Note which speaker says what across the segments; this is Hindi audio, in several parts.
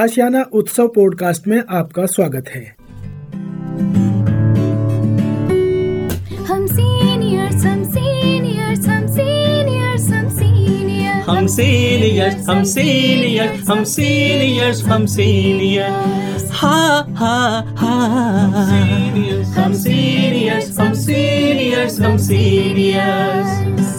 Speaker 1: आशियाना उत्सव पॉडकास्ट में आपका स्वागत है।
Speaker 2: हम सीनियर्स हम सीनियर्स हम सीनियर्स हम सीनियर्स
Speaker 3: हम सीनियर्स हम सीनियर्स हम सीनियर्स हम सीनियर्स हा हा हा हम सीनियर्स हम सीनियर्स हम सीनियर्स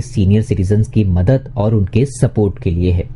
Speaker 4: सीनियर सिटीजन की मदद और उनके सपोर्ट के लिए है।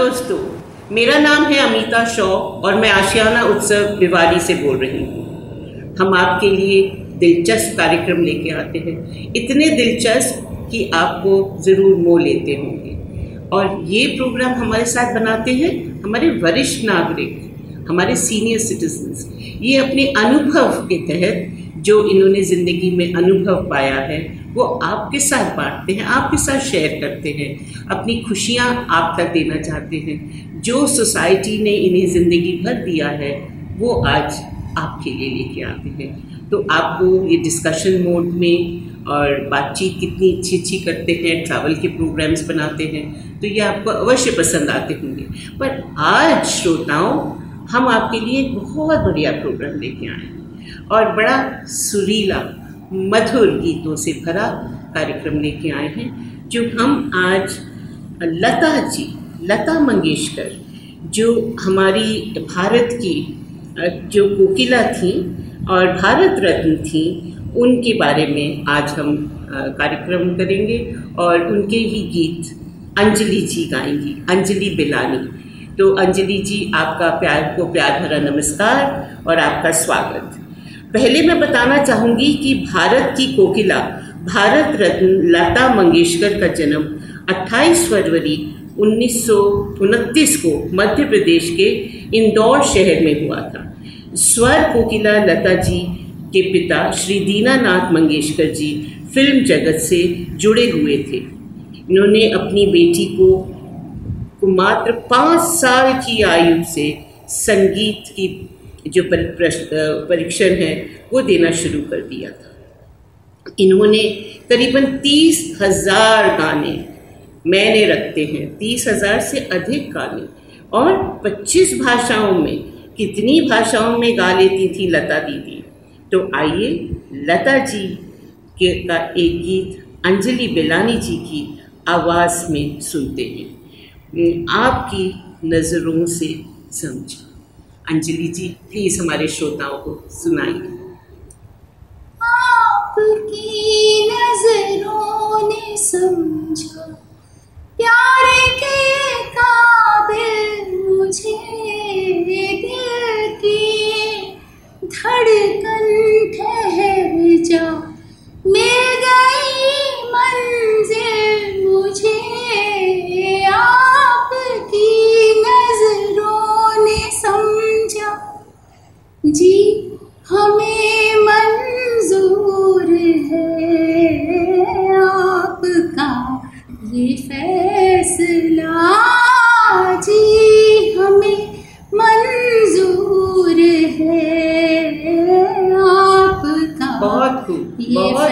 Speaker 5: दोस्तों, मेरा नाम है अमिता शॉ और मैं आशियाना उत्सव भिवाड़ी से बोल रही हूँ। हम आपके लिए दिलचस्प कार्यक्रम लेके आते हैं। इतने दिलचस्प कि आपको ज़रूर मोह लेते होंगे। और ये प्रोग्राम हमारे साथ बनाते हैं हमारे वरिष्ठ नागरिक, हमारे सीनियर सिटीजन्स। ये अपने अनुभव के तहत जो इन्होंने ज़िंदगी में अनुभव पाया है वो आपके साथ बांटते हैं, आपके साथ शेयर करते हैं, अपनी खुशियाँ आप तक देना चाहते हैं। जो सोसाइटी ने इन्हें ज़िंदगी भर दिया है, वो आज आपके लिए लेके आते हैं। तो आपको ये डिस्कशन मोड में और बातचीत कितनी अच्छी अच्छी करते हैं ट्रैवल के प्रोग्राम्स बनाते हैं तो ये आपको अवश्य पसंद आते होंगे। पर आज श्रोताओं, हम आपके लिए बहुत बढ़िया प्रोग्राम लेके आए हैं और बड़ा सुरीला मधुर गीतों से भरा कार्यक्रम लेके आए हैं, जो हम आज लता जी, लता मंगेशकर, जो हमारी भारत की जो कोकिला थी और भारत रत्न थी, उनके बारे में आज हम कार्यक्रम करेंगे और उनके ही गीत अंजलि जी गाएँगी, अंजलि बिलानी। तो अंजलि जी, आपका प्यार को प्यार भरा नमस्कार और आपका स्वागत। पहले मैं बताना चाहूँगी कि भारत की कोकिला भारत रत्न लता मंगेशकर का जन्म 28 फरवरी उन्नीस सौ उनतीस को मध्य प्रदेश के इंदौर शहर में हुआ था। स्वर कोकिला लता जी के पिता श्री दीनानाथ मंगेशकर जी फ़िल्म जगत से जुड़े हुए थे। इन्होंने अपनी बेटी को, को मात्र पाँच साल की आयु से संगीत की जो परीक्षण है, वो देना शुरू कर दिया था। इन्होंने करीबन तीस हज़ार गाने मैंने रखते हैं, तीस हज़ार से अधिक गाने। और पच्चीस भाषाओं में, कितनी भाषाओं में गा लेती थी लता दीदी? तो आइए लता जी के, का एक गीत अंजलि बेलानी जी की आवाज़ में सुनते हैं। आपकी नज़रों से समझा। अंजलि जी प्लीज़ हमारे श्रोताओं को सुनाइए।
Speaker 2: आपकी नज़रों ने समझा।
Speaker 5: बहुत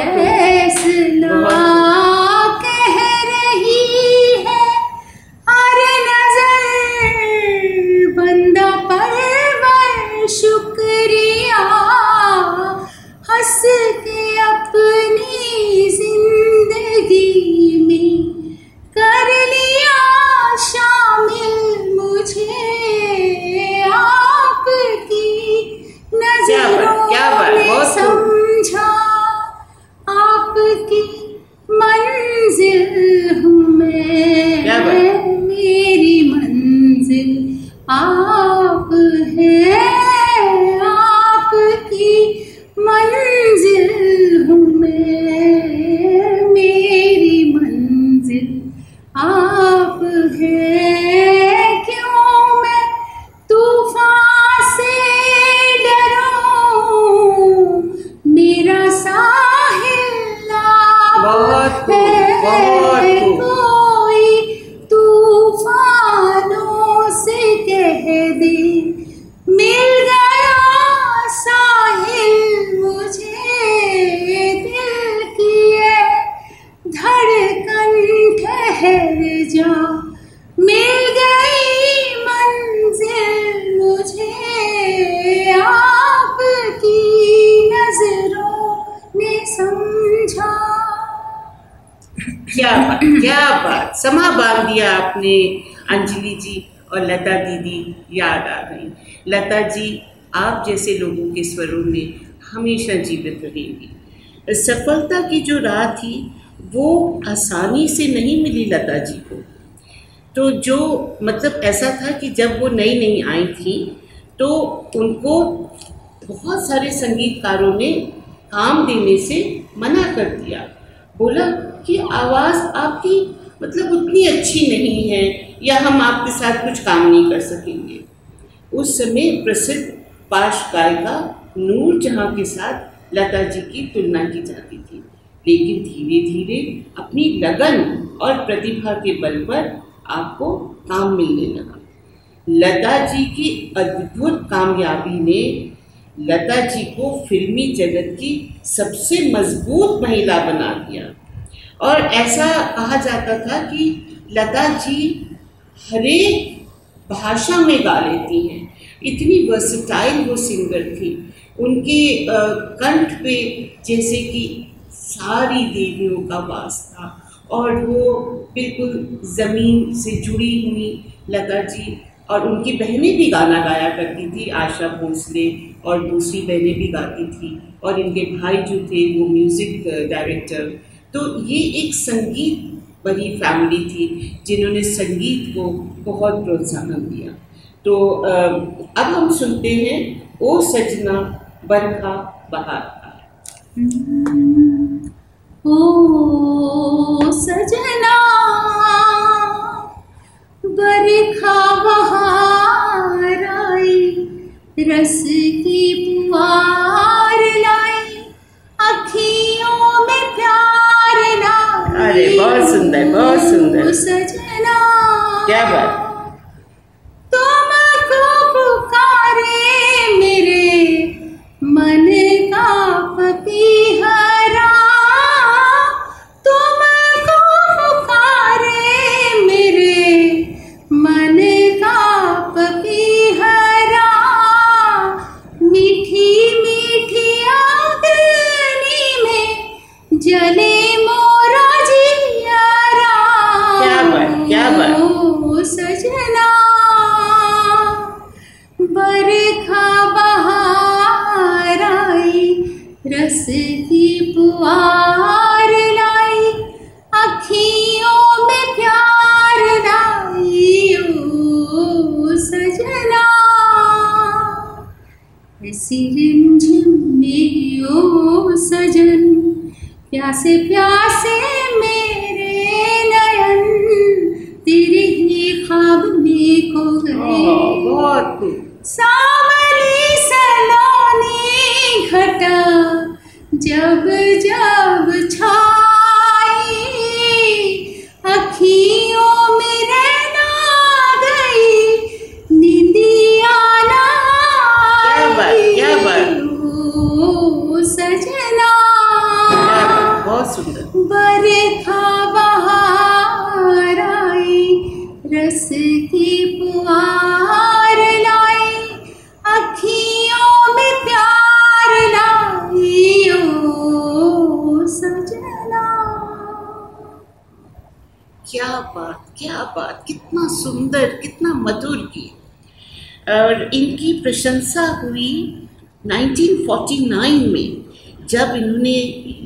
Speaker 5: दीदी याद आ गई। लता जी, आप जैसे लोगों के स्वरों में हमेशा जीवित रहेंगी। सफलता की जो राह थी, वो आसानी से नहीं मिली लता जी को। तो जो मतलब ऐसा था कि जब वो नई नई आई थी तो उनको बहुत सारे संगीतकारों ने काम देने से मना कर दिया। बोला कि आवाज़ आपकी मतलब उतनी अच्छी नहीं है या हम आपके साथ कुछ काम नहीं कर सकेंगे। उस समय प्रसिद्ध पाश गायिका नूर जहाँ के साथ लता जी की तुलना की जाती थी। लेकिन धीरे धीरे अपनी लगन और प्रतिभा के बल पर आपको काम मिलने लगा। लता जी की अद्भुत कामयाबी ने लता जी को फिल्मी जगत की सबसे मज़बूत महिला बना दिया। और ऐसा कहा जाता था कि लता जी हरेक भाषा में गा लेती हैं। इतनी वर्सटाइल वो सिंगर थी। उनके कंठ पे जैसे कि सारी देवियों का वास था और वो बिल्कुल ज़मीन से जुड़ी हुई लता जी और उनकी बहनें भी गाना गाया करती थी, आशा भोसले और दूसरी बहनें भी गाती थी और इनके भाई जो थे वो म्यूज़िक डायरेक्टर तो ये एक संगीत बड़ी फैमिली थी जिन्होंने संगीत को बहुत प्रोत्साहन दिया। तो अब हम सुनते हैं, ओ सजना बरखा बहार का।
Speaker 2: ओ सजना बरखा बहार आई, रस की पुआर
Speaker 5: बहुत सुंदर, क्या बात?
Speaker 2: प्यासे प्यासे मेरे नयन तेरे ही ख्वाब में खो गए।
Speaker 5: बहुत
Speaker 2: सावली सलोनी घटा जब जब रस की पुआर अखियों में प्यार सजना
Speaker 5: क्या बात क्या बात, कितना सुंदर, कितना मधुर गीत। और इनकी प्रशंसा हुई 1949 में, जब इन्होंने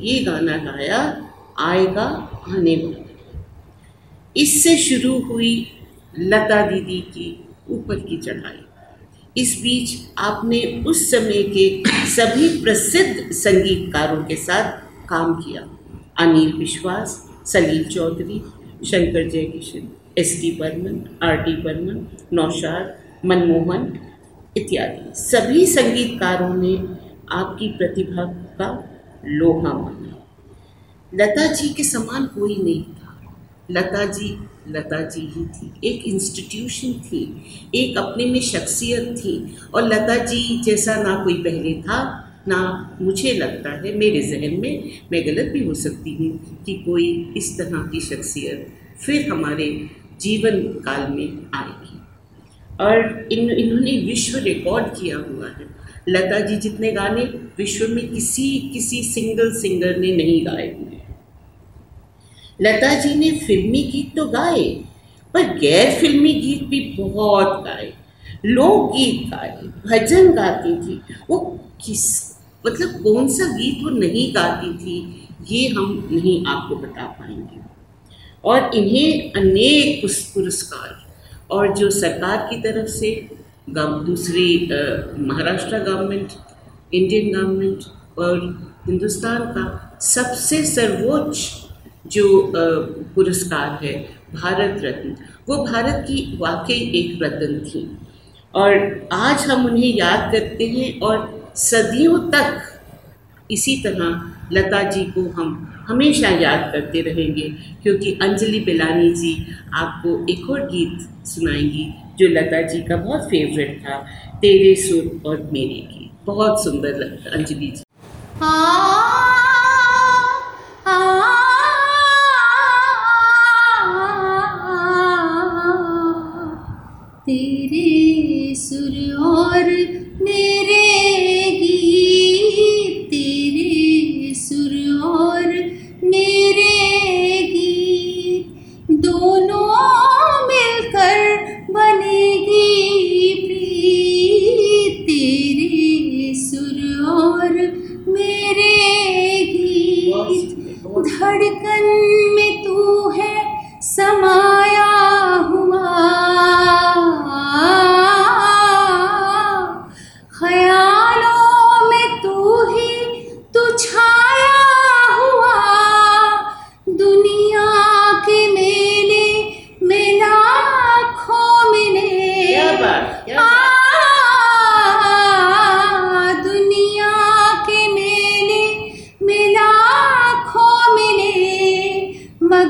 Speaker 5: ये गाना गाया, आएगा, आने वाला। इससे शुरू हुई लता दीदी की ऊपर की चढ़ाई। इस बीच आपने उस समय के सभी प्रसिद्ध संगीतकारों के साथ काम किया। Anil Biswas, Salil Chowdhury, Shankar Jaikishan S D Burman, R D Burman Naushad Manmohan इत्यादि। सभी संगीतकारों ने आपकी प्रतिभा का लोहा माना। लता जी के समान कोई नहीं। लता जी लता जी ही थी। एक इंस्टीट्यूशन थी, एक अपने में शख्सियत थी। और लता जी जैसा ना कोई पहले था, ना मुझे लगता है, मेरे जहन में मैं गलत भी हो सकती हूँ कि कोई इस तरह की शख्सियत फिर हमारे जीवन काल में आएगी। और इन, इन्होंने विश्व रिकॉर्ड किया हुआ है। लता जी जितने गाने विश्व में किसी किसी सिंगल सिंगर ने नहीं गाए हुए। लता जी ने फिल्मी गीत तो गाए, पर गैर फिल्मी गीत भी बहुत गाए। लोकगीत गाए, भजन गाती थी। वो किस मतलब कौन सा गीत वो नहीं गाती थी, ये हम नहीं आपको बता पाएँगे। और इन्हें अनेक पुरस्कार, और जो सरकार की तरफ़ से दूसरी महाराष्ट्र गवर्नमेंट, इंडियन गवर्नमेंट और हिंदुस्तान का सबसे सर्वोच्च जो पुरस्कार है, भारत रत्न। वो भारत की वाकई एक रत्न थी। और आज हम उन्हें याद करते हैं और सदियों तक इसी तरह लता जी को हम हमेशा याद करते रहेंगे, क्योंकि अंजलि बिलानी जी आपको एक और गीत सुनाएँगी, जो लता जी का बहुत फेवरेट था, तेरे सुर और मेरे गीत। बहुत सुंदर अंजलि जी।
Speaker 2: मेरे गीत धड़कन में तू है समाया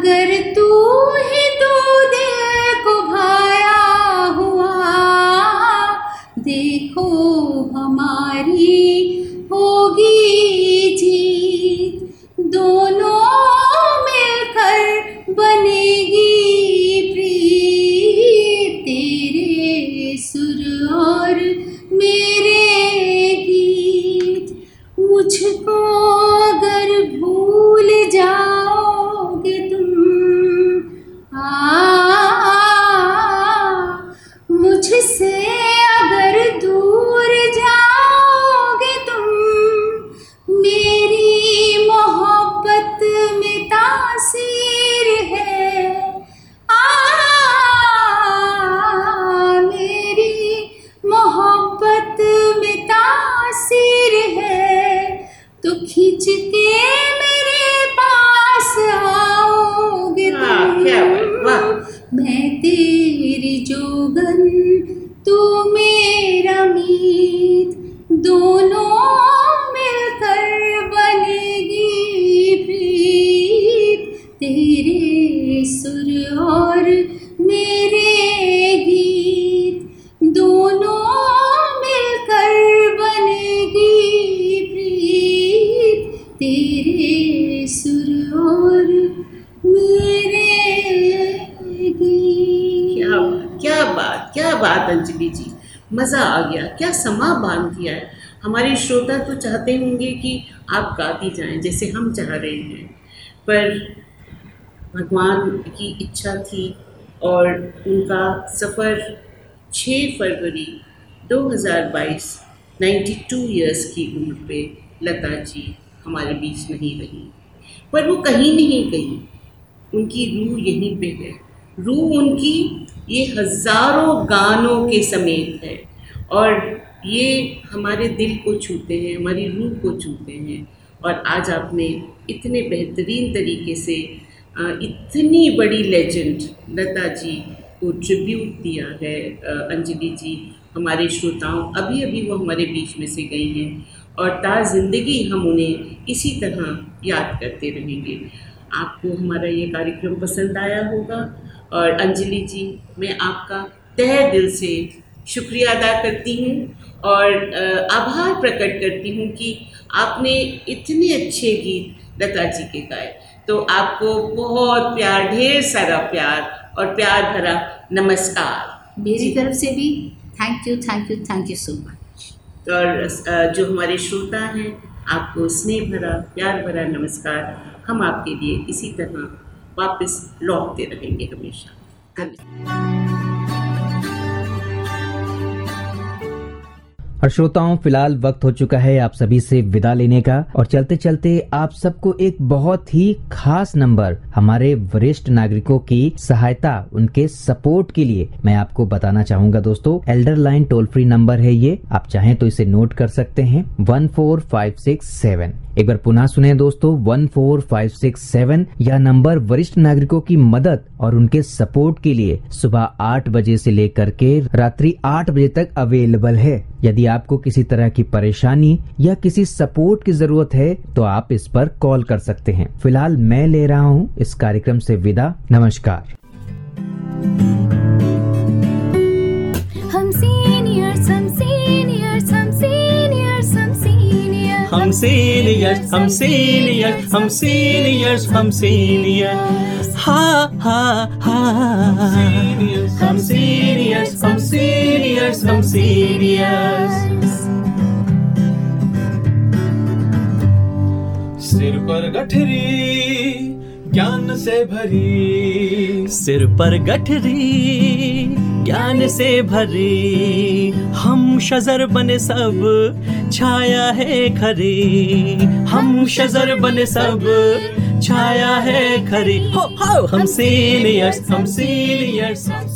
Speaker 2: मगर तू ही तो दिल को भाया हुआ देखो हमारी
Speaker 5: हमारे श्रोता तो चाहते होंगे कि आप गाती जाएँ, जैसे हम चाह रहे हैं। पर भगवान की इच्छा थी और उनका सफ़र 6 फरवरी 2022 92 इयर्स की उम्र पे लता जी हमारे बीच नहीं रही। पर वो कहीं नहीं गई। उनकी रूह यहीं पे है। रूह उनकी ये हज़ारों गानों के समेत है। और ये हमारे दिल को छूते हैं, हमारी रूह को छूते हैं। और आज आपने इतने बेहतरीन तरीके से इतनी बड़ी लेजेंड लता जी को ट्रिब्यूट दिया है। अंजलि जी हमारे श्रोताओं अभी अभी वो हमारे बीच में से गई हैं और ता ज़िंदगी हम उन्हें इसी तरह याद करते रहेंगे। आपको हमारा ये कार्यक्रम पसंद आया होगा और अंजलि जी, मैं आपका तह दिल से शुक्रिया अदा करती हूँ और आभार प्रकट करती हूँ कि आपने इतने अच्छे गीत लता जी के गाए। तो आपको बहुत प्यार ढेर सारा प्यार और प्यार भरा नमस्कार।
Speaker 2: मेरी तरफ़ से भी thank you thank you thank you so much
Speaker 5: और जो हमारे श्रोता हैं आपको स्नेह भरा प्यार भरा नमस्कार। हम आपके लिए इसी तरह वापस लौटते रहेंगे हमेशा।
Speaker 4: और श्रोताओं, फ़िलहाल वक्त हो चुका है आप सभी से विदा लेने का। और चलते चलते आप सबको एक बहुत ही खास नंबर हमारे वरिष्ठ नागरिकों की सहायता, उनके सपोर्ट के लिए मैं आपको बताना चाहूँगा दोस्तों। Elder Line toll free number है ये। आप चाहें तो इसे नोट कर सकते हैं। One four five six seven. एक बार पुनः सुने दोस्तों, one four five six seven, यह नंबर वरिष्ठ नागरिकों की मदद और उनके सपोर्ट के लिए सुबह आठ बजे से लेकर के रात्रि आठ बजे तक अवेलेबल है। यदि आपको किसी तरह की परेशानी या किसी सपोर्ट की ज़रूरत है तो आप इस पर कॉल कर सकते हैं। फ़िलहाल मैं ले रहा हूँ इस कार्यक्रम से विदा। नमस्कार।
Speaker 6: हम सीनियर्स हम सीनियर्स हम सीनियर्स हम सीनियर्स
Speaker 3: हा हा हा। हम हम हम
Speaker 7: सिर पर गठरी ज्ञान से भरी।
Speaker 3: सिर पर गठरी ज्ञान से भरे। हम शजर बने सब छाया है खरे। हम शजर बने सब छाया है खरे। हो हो हम सीनियर्स हम सीनियर्स। हम